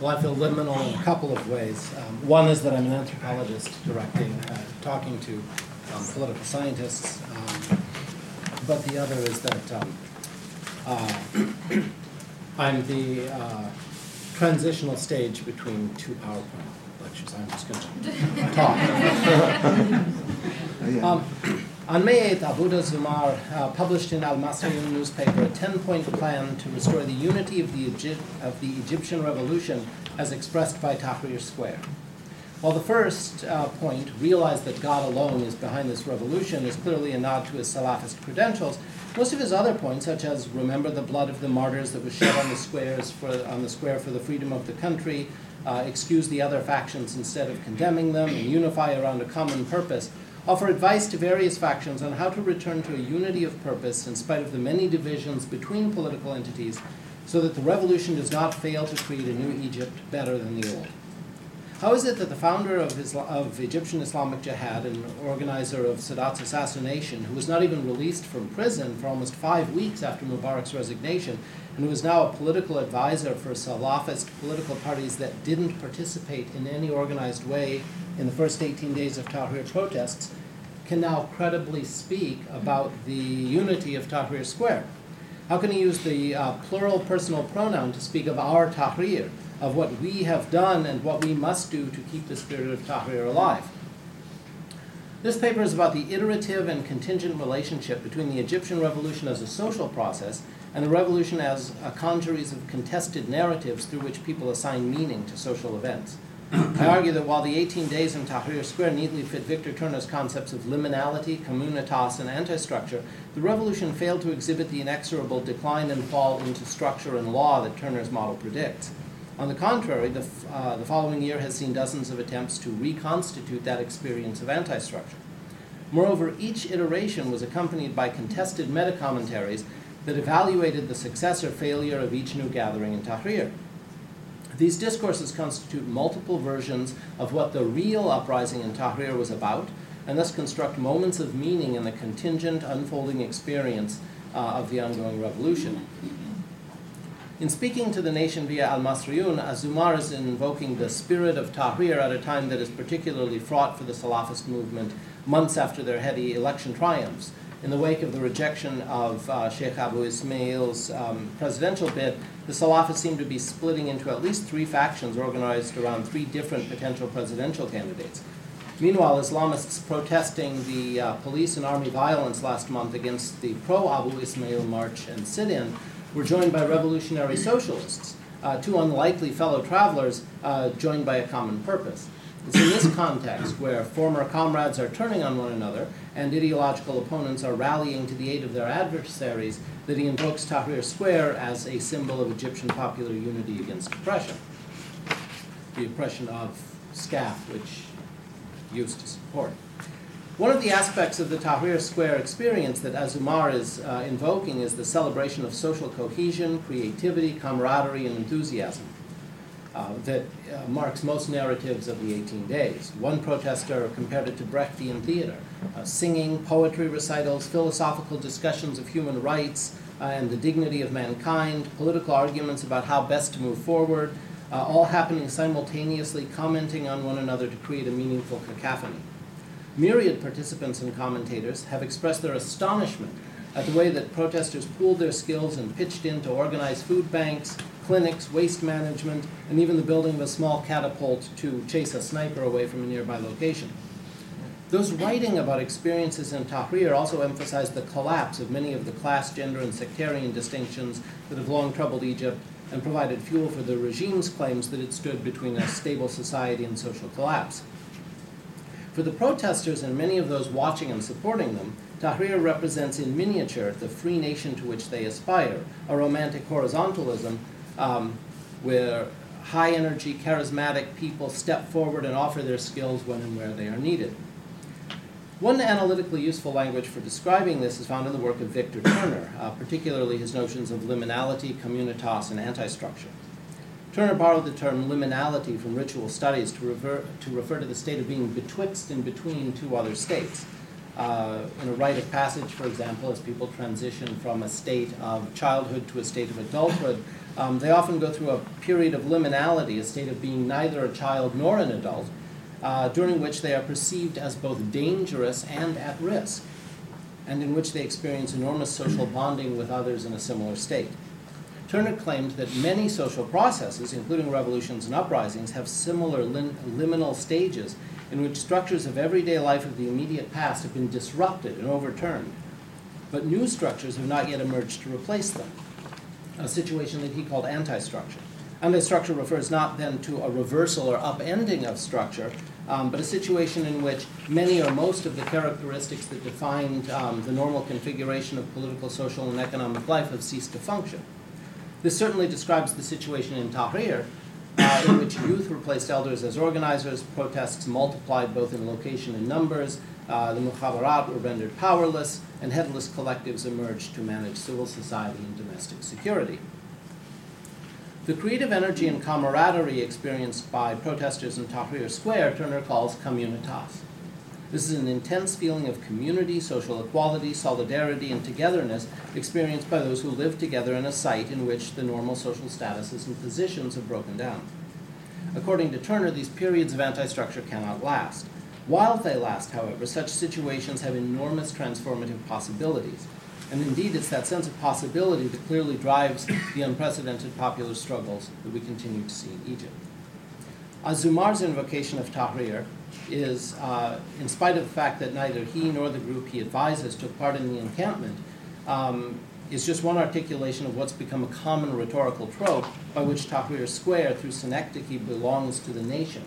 Well, I feel liminal in a couple of ways. Um, one is that I'm an anthropologist directing, uh, talking to um, political scientists. Um, but the other is that um, uh, I'm the uh, transitional stage between two PowerPoint lectures. I'm just going to talk. on May 8th, Abuda Zumar uh, published in Al Masriun newspaper a 10 point plan to restore the unity of the, of the Egyptian revolution as expressed by Tahrir Square. While the first uh, point, realize that God alone is behind this revolution, is clearly a nod to his Salafist credentials, most of his other points, such as remember the blood of the martyrs that was shed on the squares for, on the square for the freedom of the country, uh, excuse the other factions instead of condemning them, and unify around a common purpose, offer advice to various factions on how to return to a unity of purpose in spite of the many divisions between political entities, so that the revolution does not fail to create a new Egypt better than the old. How is it that the founder of, Isla- of Egyptian Islamic Jihad and organizer of Sadat's assassination, who was not even released from prison for almost five weeks after Mubarak's resignation, and who is now a political advisor for Salafist political parties that didn't participate in any organized way in the first 18 days of Tahrir protests, can now credibly speak about the unity of Tahrir Square? How can he use the uh, plural personal pronoun to speak of our Tahrir, of what we have done and what we must do to keep the spirit of Tahrir alive? This paper is about the iterative and contingent relationship between the Egyptian revolution as a social process and the revolution as a congeries of contested narratives through which people assign meaning to social events. I argue that while the 18 days in Tahrir Square neatly fit Victor Turner's concepts of liminality, communitas, and anti-structure, the revolution failed to exhibit the inexorable decline and fall into structure and law that Turner's model predicts. On the contrary, the, uh, the following year has seen dozens of attempts to reconstitute that experience of anti-structure. Moreover, each iteration was accompanied by contested meta-commentaries that evaluated the success or failure of each new gathering in Tahrir. These discourses constitute multiple versions of what the real uprising in Tahrir was about, and thus construct moments of meaning in the contingent, unfolding experience uh, of the ongoing revolution. In speaking to the nation via Al Masriun, Azumar is invoking the spirit of Tahrir at a time that is particularly fraught for the Salafist movement months after their heady election triumphs. In the wake of the rejection of uh, Sheikh Abu Ismail's um, presidential bid, the Salafists seem to be splitting into at least three factions organized around three different potential presidential candidates. Meanwhile, Islamists protesting the uh, police and army violence last month against the pro Abu Ismail march and sit in were joined by revolutionary socialists, uh, two unlikely fellow travelers uh, joined by a common purpose. It's in this context where former comrades are turning on one another and ideological opponents are rallying to the aid of their adversaries that he invokes Tahrir Square as a symbol of Egyptian popular unity against oppression. The oppression of SCAF, which used to support. One of the aspects of the Tahrir Square experience that Azumar is uh, invoking is the celebration of social cohesion, creativity, camaraderie, and enthusiasm uh, that uh, marks most narratives of the 18 days. One protester compared it to Brechtian theater, uh, singing, poetry recitals, philosophical discussions of human rights uh, and the dignity of mankind, political arguments about how best to move forward, uh, all happening simultaneously, commenting on one another to create a meaningful cacophony. Myriad participants and commentators have expressed their astonishment at the way that protesters pooled their skills and pitched in to organize food banks, clinics, waste management, and even the building of a small catapult to chase a sniper away from a nearby location. Those writing about experiences in Tahrir also emphasize the collapse of many of the class, gender, and sectarian distinctions that have long troubled Egypt and provided fuel for the regime's claims that it stood between a stable society and social collapse. For the protesters and many of those watching and supporting them, Tahrir represents in miniature the free nation to which they aspire, a romantic horizontalism um, where high energy, charismatic people step forward and offer their skills when and where they are needed. One analytically useful language for describing this is found in the work of Victor Turner, uh, particularly his notions of liminality, communitas, and anti-structure. Turner borrowed the term liminality from ritual studies to refer, to refer to the state of being betwixt and between two other states. uh, in a rite of passage, for example, as people transition from a state of childhood to a state of adulthood, um, they often go through a period of liminality, a state of being neither a child nor an adult, uh, during which they are perceived as both dangerous and at risk, and in which they experience enormous social bonding with others in a similar state. Turner claimed that many social processes, including revolutions and uprisings, have similar lim- liminal stages in which structures of everyday life of the immediate past have been disrupted and overturned, but new structures have not yet emerged to replace them, a situation that he called anti-structure. Anti-structure refers not then to a reversal or upending of structure, um, but a situation in which many or most of the characteristics that defined um, the normal configuration of political, social, and economic life have ceased to function. This certainly describes the situation in Tahrir, uh, in which youth replaced elders as organizers, protests multiplied both in location and numbers, uh, the mukhabarat were rendered powerless, and headless collectives emerged to manage civil society and domestic security. The creative energy and camaraderie experienced by protesters in Tahrir Square, Turner calls communitas. This is an intense feeling of community, social equality, solidarity, and togetherness experienced by those who live together in a site in which the normal social statuses and positions have broken down. According to Turner, these periods of anti structure cannot last. While they last, however, such situations have enormous transformative possibilities. And indeed, it's that sense of possibility that clearly drives the unprecedented popular struggles that we continue to see in Egypt. Az-Zumar's invocation of Tahrir is, uh, in spite of the fact that neither he nor the group he advises took part in the encampment, um, is just one articulation of what's become a common rhetorical trope by which Tahrir Square, through synecdoche, belongs to the nation.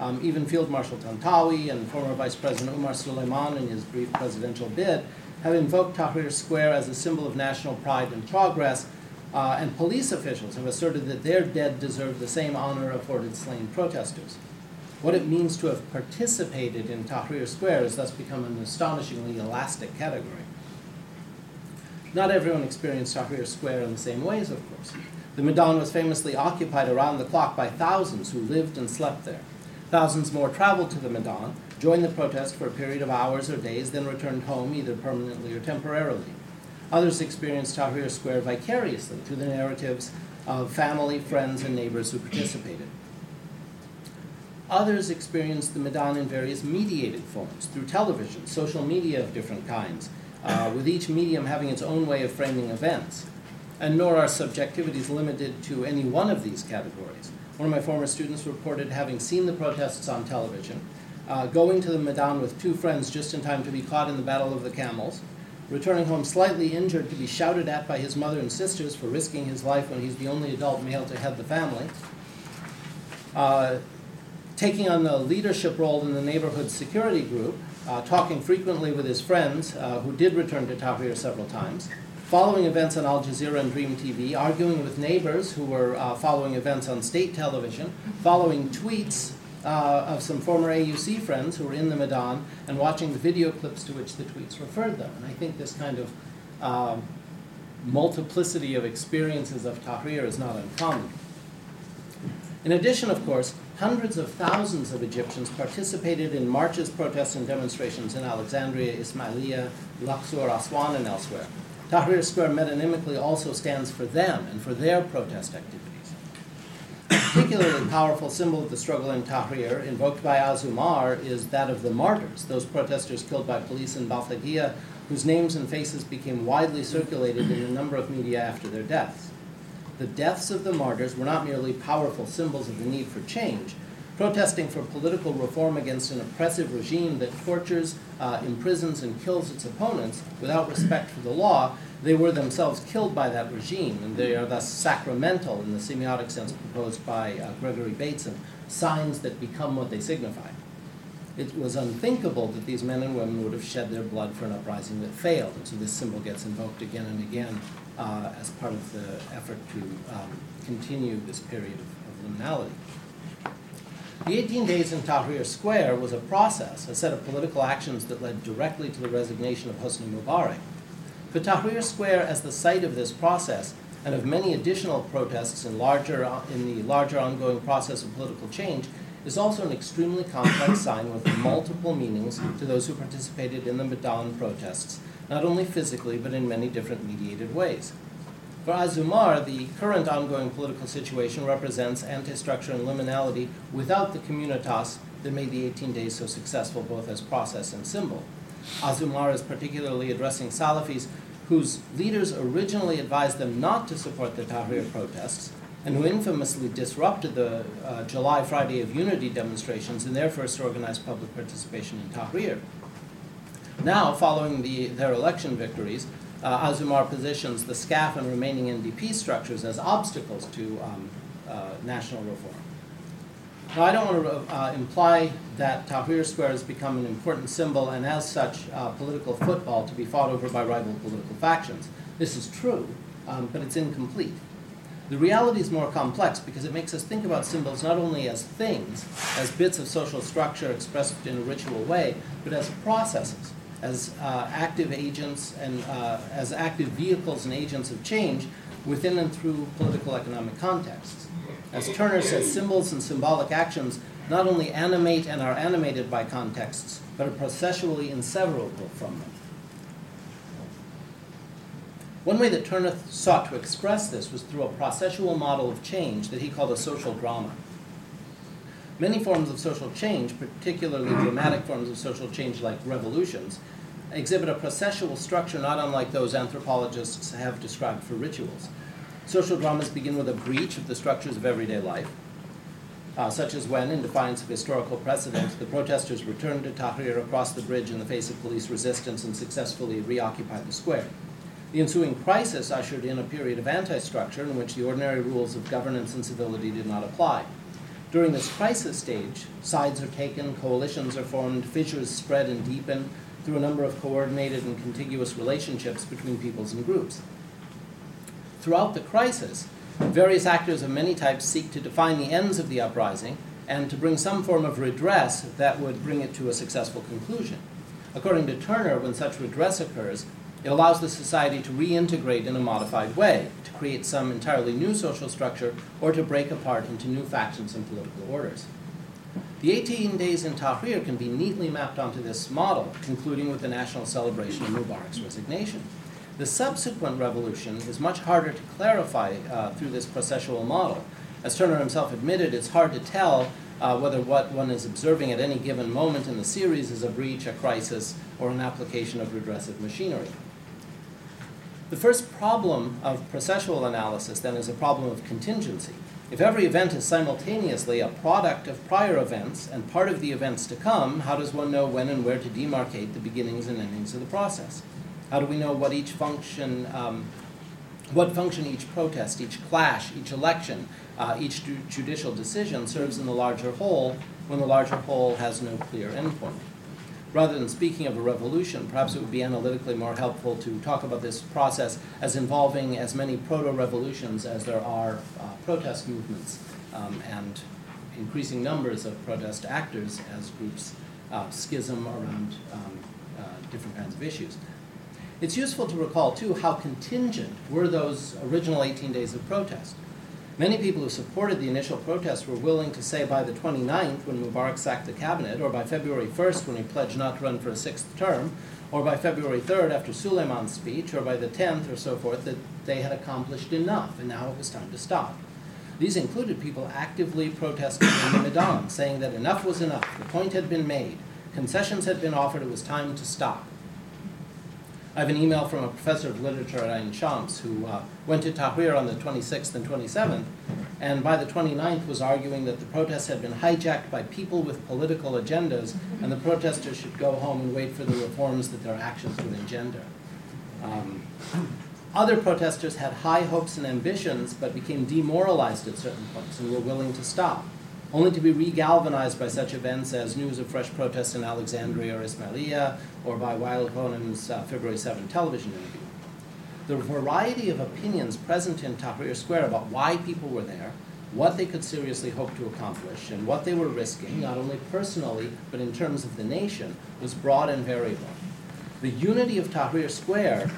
Um, even Field Marshal Tantawi and former Vice President Umar Suleiman, in his brief presidential bid, have invoked Tahrir Square as a symbol of national pride and progress, uh, and police officials have asserted that their dead deserve the same honor afforded slain protesters. What it means to have participated in Tahrir Square has thus become an astonishingly elastic category. Not everyone experienced Tahrir Square in the same ways, of course. The Maidan was famously occupied around the clock by thousands who lived and slept there. Thousands more traveled to the Maidan, joined the protest for a period of hours or days, then returned home either permanently or temporarily. Others experienced Tahrir Square vicariously through the narratives of family, friends, and neighbors who participated. Others experienced the Maidan in various mediated forms through television, social media of different kinds, uh, with each medium having its own way of framing events. And nor are subjectivities limited to any one of these categories. One of my former students reported having seen the protests on television, uh, going to the Maidan with two friends just in time to be caught in the Battle of the Camels, returning home slightly injured to be shouted at by his mother and sisters for risking his life when he's the only adult male to head the family, uh, taking on the leadership role in the neighborhood security group, uh, talking frequently with his friends uh, who did return to Tahrir several times, following events on Al Jazeera and Dream TV, arguing with neighbors who were uh, following events on state television, following tweets uh, of some former AUC friends who were in the Maidan, and watching the video clips to which the tweets referred them. And I think this kind of um, multiplicity of experiences of Tahrir is not uncommon. In addition, of course, hundreds of thousands of Egyptians participated in marches, protests, and demonstrations in Alexandria, Ismailia, Luxor, Aswan, and elsewhere. Tahrir Square metonymically also stands for them and for their protest activities. A particularly powerful symbol of the struggle in Tahrir, invoked by Az-Zumar, is that of the martyrs, those protesters killed by police in Balthagia, whose names and faces became widely circulated in a number of media after their deaths. The deaths of the martyrs were not merely powerful symbols of the need for change, protesting for political reform against an oppressive regime that tortures, uh, imprisons, and kills its opponents without respect for the law, they were themselves killed by that regime, and they are thus sacramental in the semiotic sense proposed by uh, Gregory Bateson, signs that become what they signify. It was unthinkable that these men and women would have shed their blood for an uprising that failed, and so this symbol gets invoked again and again uh, as part of the effort to um, continue this period of, of liminality. The 18 days in Tahrir Square was a process, a set of political actions that led directly to the resignation of Hosni Mubarak. But Tahrir Square, as the site of this process and of many additional protests in, larger, in the larger ongoing process of political change, is also an extremely complex sign with multiple meanings to those who participated in the Maidan protests, not only physically, but in many different mediated ways. For Azumar, the current ongoing political situation represents anti-structure and liminality without the communitas that made the 18 days so successful both as process and symbol. Azumar is particularly addressing Salafis whose leaders originally advised them not to support the Tahrir protests and who infamously disrupted the uh, July Friday of Unity demonstrations in their first organized public participation in Tahrir. Now, following the, their election victories, uh, Azumar positions the SCAF and remaining NDP structures as obstacles to um, uh, national reform. Now, I don't want to uh, imply that Tahrir Square has become an important symbol and, as such, uh, political football to be fought over by rival political factions. This is true, um, but it's incomplete. The reality is more complex because it makes us think about symbols not only as things, as bits of social structure expressed in a ritual way, but as processes as uh, active agents and uh, as active vehicles and agents of change within and through political economic contexts. As Turner says, symbols and symbolic actions not only animate and are animated by contexts, but are processually inseparable from them. One way that Turner sought to express this was through a processual model of change that he called a social drama. Many forms of social change, particularly dramatic forms of social change like revolutions, exhibit a processual structure not unlike those anthropologists have described for rituals. Social dramas begin with a breach of the structures of everyday life, uh, such as when, in defiance of historical precedent, the protesters returned to Tahrir across the bridge in the face of police resistance and successfully reoccupied the square. The ensuing crisis ushered in a period of anti structure in which the ordinary rules of governance and civility did not apply. During this crisis stage, sides are taken, coalitions are formed, fissures spread and deepen, through a number of coordinated and contiguous relationships between peoples and groups. Throughout the crisis, various actors of many types seek to define the ends of the uprising and to bring some form of redress that would bring it to a successful conclusion. According to Turner, when such redress occurs, it allows the society to reintegrate in a modified way, to create some entirely new social structure, or to break apart into new factions and political orders. The 18 days in Tahrir can be neatly mapped onto this model, concluding with the national celebration of Mubarak's resignation. The subsequent revolution is much harder to clarify uh, through this processual model. As Turner himself admitted, it's hard to tell uh, whether what one is observing at any given moment in the series is a breach, a crisis, or an application of redressive machinery. The first problem of processual analysis, then, is a problem of contingency. If every event is simultaneously a product of prior events and part of the events to come, how does one know when and where to demarcate the beginnings and endings of the process? How do we know what each function, um, what function each protest, each clash, each election, uh, each ju- judicial decision serves in the larger whole when the larger whole has no clear endpoint? Rather than speaking of a revolution, perhaps it would be analytically more helpful to talk about this process as involving as many proto revolutions as there are uh, protest movements um, and increasing numbers of protest actors as groups uh, schism around um, uh, different kinds of issues. It's useful to recall, too, how contingent were those original 18 days of protest. Many people who supported the initial protests were willing to say by the 29th, when Mubarak sacked the cabinet, or by February 1st, when he pledged not to run for a sixth term, or by February 3rd, after Suleiman's speech, or by the 10th, or so forth, that they had accomplished enough, and now it was time to stop. These included people actively protesting in the Maidan, saying that enough was enough, the point had been made, concessions had been offered, it was time to stop. I have an email from a professor of literature at Ain Shams who uh, went to Tahrir on the 26th and 27th, and by the 29th was arguing that the protests had been hijacked by people with political agendas, and the protesters should go home and wait for the reforms that their actions would engender. Um, other protesters had high hopes and ambitions, but became demoralized at certain points and were willing to stop only to be regalvanized by such events as news of fresh protests in Alexandria or Ismailia, or by Wael Ghonim's uh, February 7 television interview. The variety of opinions present in Tahrir Square about why people were there, what they could seriously hope to accomplish, and what they were risking, not only personally, but in terms of the nation, was broad and variable. The unity of Tahrir Square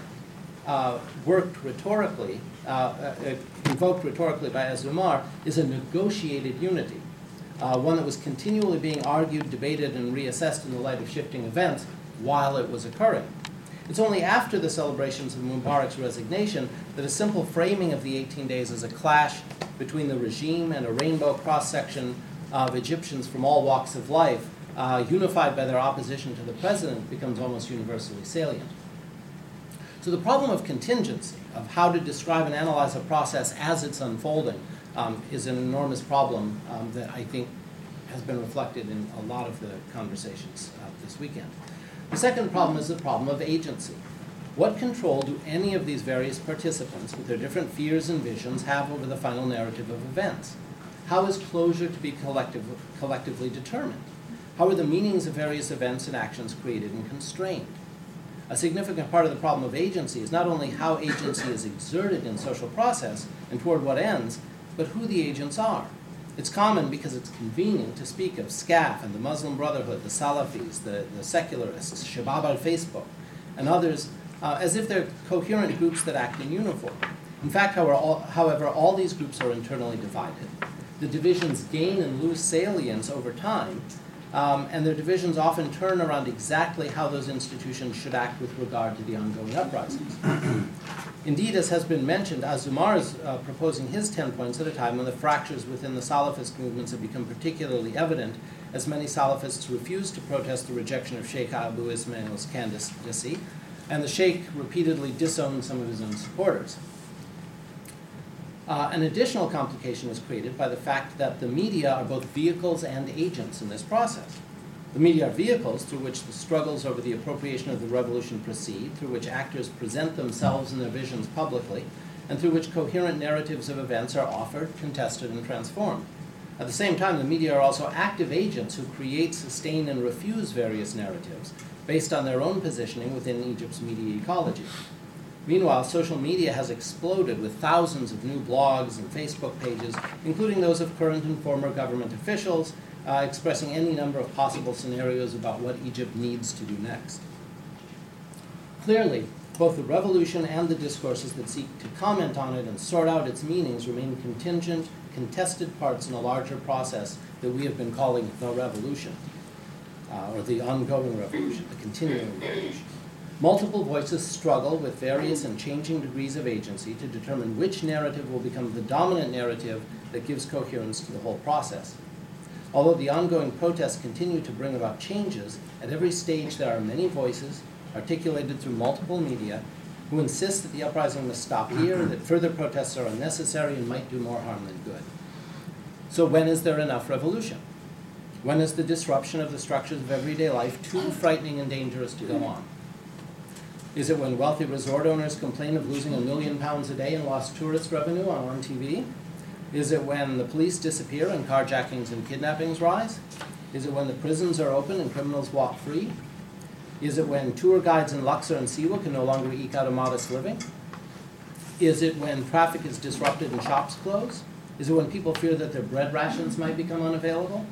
uh, worked rhetorically, uh, uh, invoked rhetorically by Azumar, is a negotiated unity uh, one that was continually being argued, debated, and reassessed in the light of shifting events while it was occurring. It's only after the celebrations of Mubarak's resignation that a simple framing of the 18 days as a clash between the regime and a rainbow cross section of Egyptians from all walks of life, uh, unified by their opposition to the president, becomes almost universally salient. So, the problem of contingency, of how to describe and analyze a process as it's unfolding, um, is an enormous problem um, that I think has been reflected in a lot of the conversations uh, this weekend. The second problem is the problem of agency. What control do any of these various participants, with their different fears and visions, have over the final narrative of events? How is closure to be collective, collectively determined? How are the meanings of various events and actions created and constrained? A significant part of the problem of agency is not only how agency is exerted in social process and toward what ends, but who the agents are. It's common because it's convenient to speak of SCAF and the Muslim Brotherhood, the Salafis, the, the secularists, Shabab al Facebook, and others uh, as if they're coherent groups that act in uniform. In fact, however all, however, all these groups are internally divided. The divisions gain and lose salience over time, um, and their divisions often turn around exactly how those institutions should act with regard to the ongoing uprisings. Indeed, as has been mentioned, Azumar is uh, proposing his 10 points at a time when the fractures within the Salafist movements have become particularly evident, as many Salafists refuse to protest the rejection of Sheikh Abu Ismail's candidacy, and the Sheikh repeatedly disowned some of his own supporters. Uh, an additional complication was created by the fact that the media are both vehicles and agents in this process. The media are vehicles through which the struggles over the appropriation of the revolution proceed, through which actors present themselves and their visions publicly, and through which coherent narratives of events are offered, contested, and transformed. At the same time, the media are also active agents who create, sustain, and refuse various narratives based on their own positioning within Egypt's media ecology. Meanwhile, social media has exploded with thousands of new blogs and Facebook pages, including those of current and former government officials, uh, expressing any number of possible scenarios about what Egypt needs to do next. Clearly, both the revolution and the discourses that seek to comment on it and sort out its meanings remain contingent, contested parts in a larger process that we have been calling the revolution, uh, or the ongoing revolution, the continuing revolution. Multiple voices struggle with various and changing degrees of agency to determine which narrative will become the dominant narrative that gives coherence to the whole process. Although the ongoing protests continue to bring about changes, at every stage there are many voices, articulated through multiple media, who insist that the uprising must stop here, that further protests are unnecessary and might do more harm than good. So, when is there enough revolution? When is the disruption of the structures of everyday life too frightening and dangerous to go on? Is it when wealthy resort owners complain of losing a million pounds a day in lost tourist revenue on, on TV? Is it when the police disappear and carjackings and kidnappings rise? Is it when the prisons are open and criminals walk free? Is it when tour guides in Luxor and Siwa can no longer eke out a modest living? Is it when traffic is disrupted and shops close? Is it when people fear that their bread rations might become unavailable?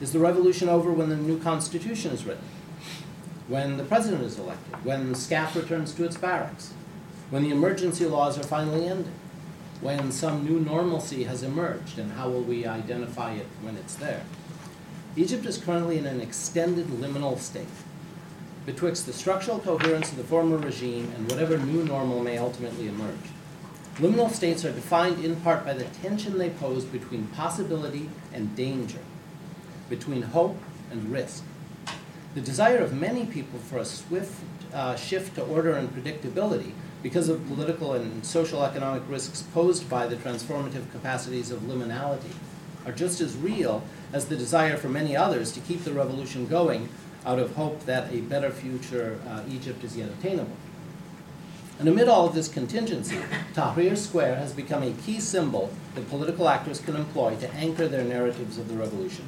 Is the revolution over when the new constitution is written? When the president is elected? When the SCAF returns to its barracks? When the emergency laws are finally ended? When some new normalcy has emerged, and how will we identify it when it's there? Egypt is currently in an extended liminal state betwixt the structural coherence of the former regime and whatever new normal may ultimately emerge. Liminal states are defined in part by the tension they pose between possibility and danger, between hope and risk. The desire of many people for a swift uh, shift to order and predictability because of political and social economic risks posed by the transformative capacities of liminality, are just as real as the desire for many others to keep the revolution going out of hope that a better future uh, Egypt is yet attainable. And amid all of this contingency, Tahrir Square has become a key symbol that political actors can employ to anchor their narratives of the revolution.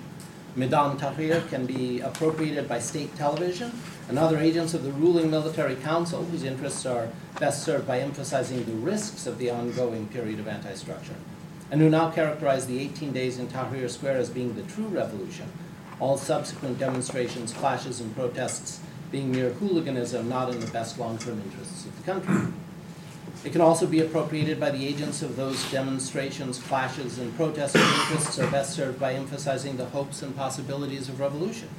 Meydan Tahrir can be appropriated by state television. And other agents of the ruling military council, whose interests are best served by emphasizing the risks of the ongoing period of anti structure, and who now characterize the 18 days in Tahrir Square as being the true revolution, all subsequent demonstrations, clashes, and protests being mere hooliganism not in the best long term interests of the country. It can also be appropriated by the agents of those demonstrations, clashes, and protests whose interests are best served by emphasizing the hopes and possibilities of revolution,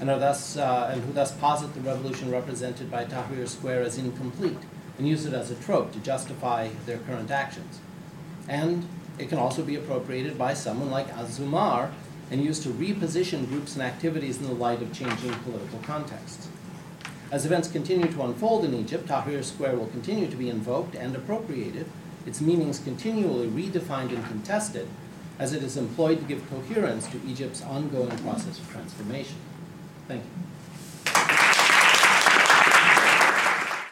and are thus uh, and who thus posit the revolution represented by Tahrir Square as incomplete and use it as a trope to justify their current actions. And it can also be appropriated by someone like Azumar and used to reposition groups and activities in the light of changing political contexts. As events continue to unfold in Egypt, Tahrir Square will continue to be invoked and appropriated, its meanings continually redefined and contested, as it is employed to give coherence to Egypt's ongoing process of transformation. Thank you.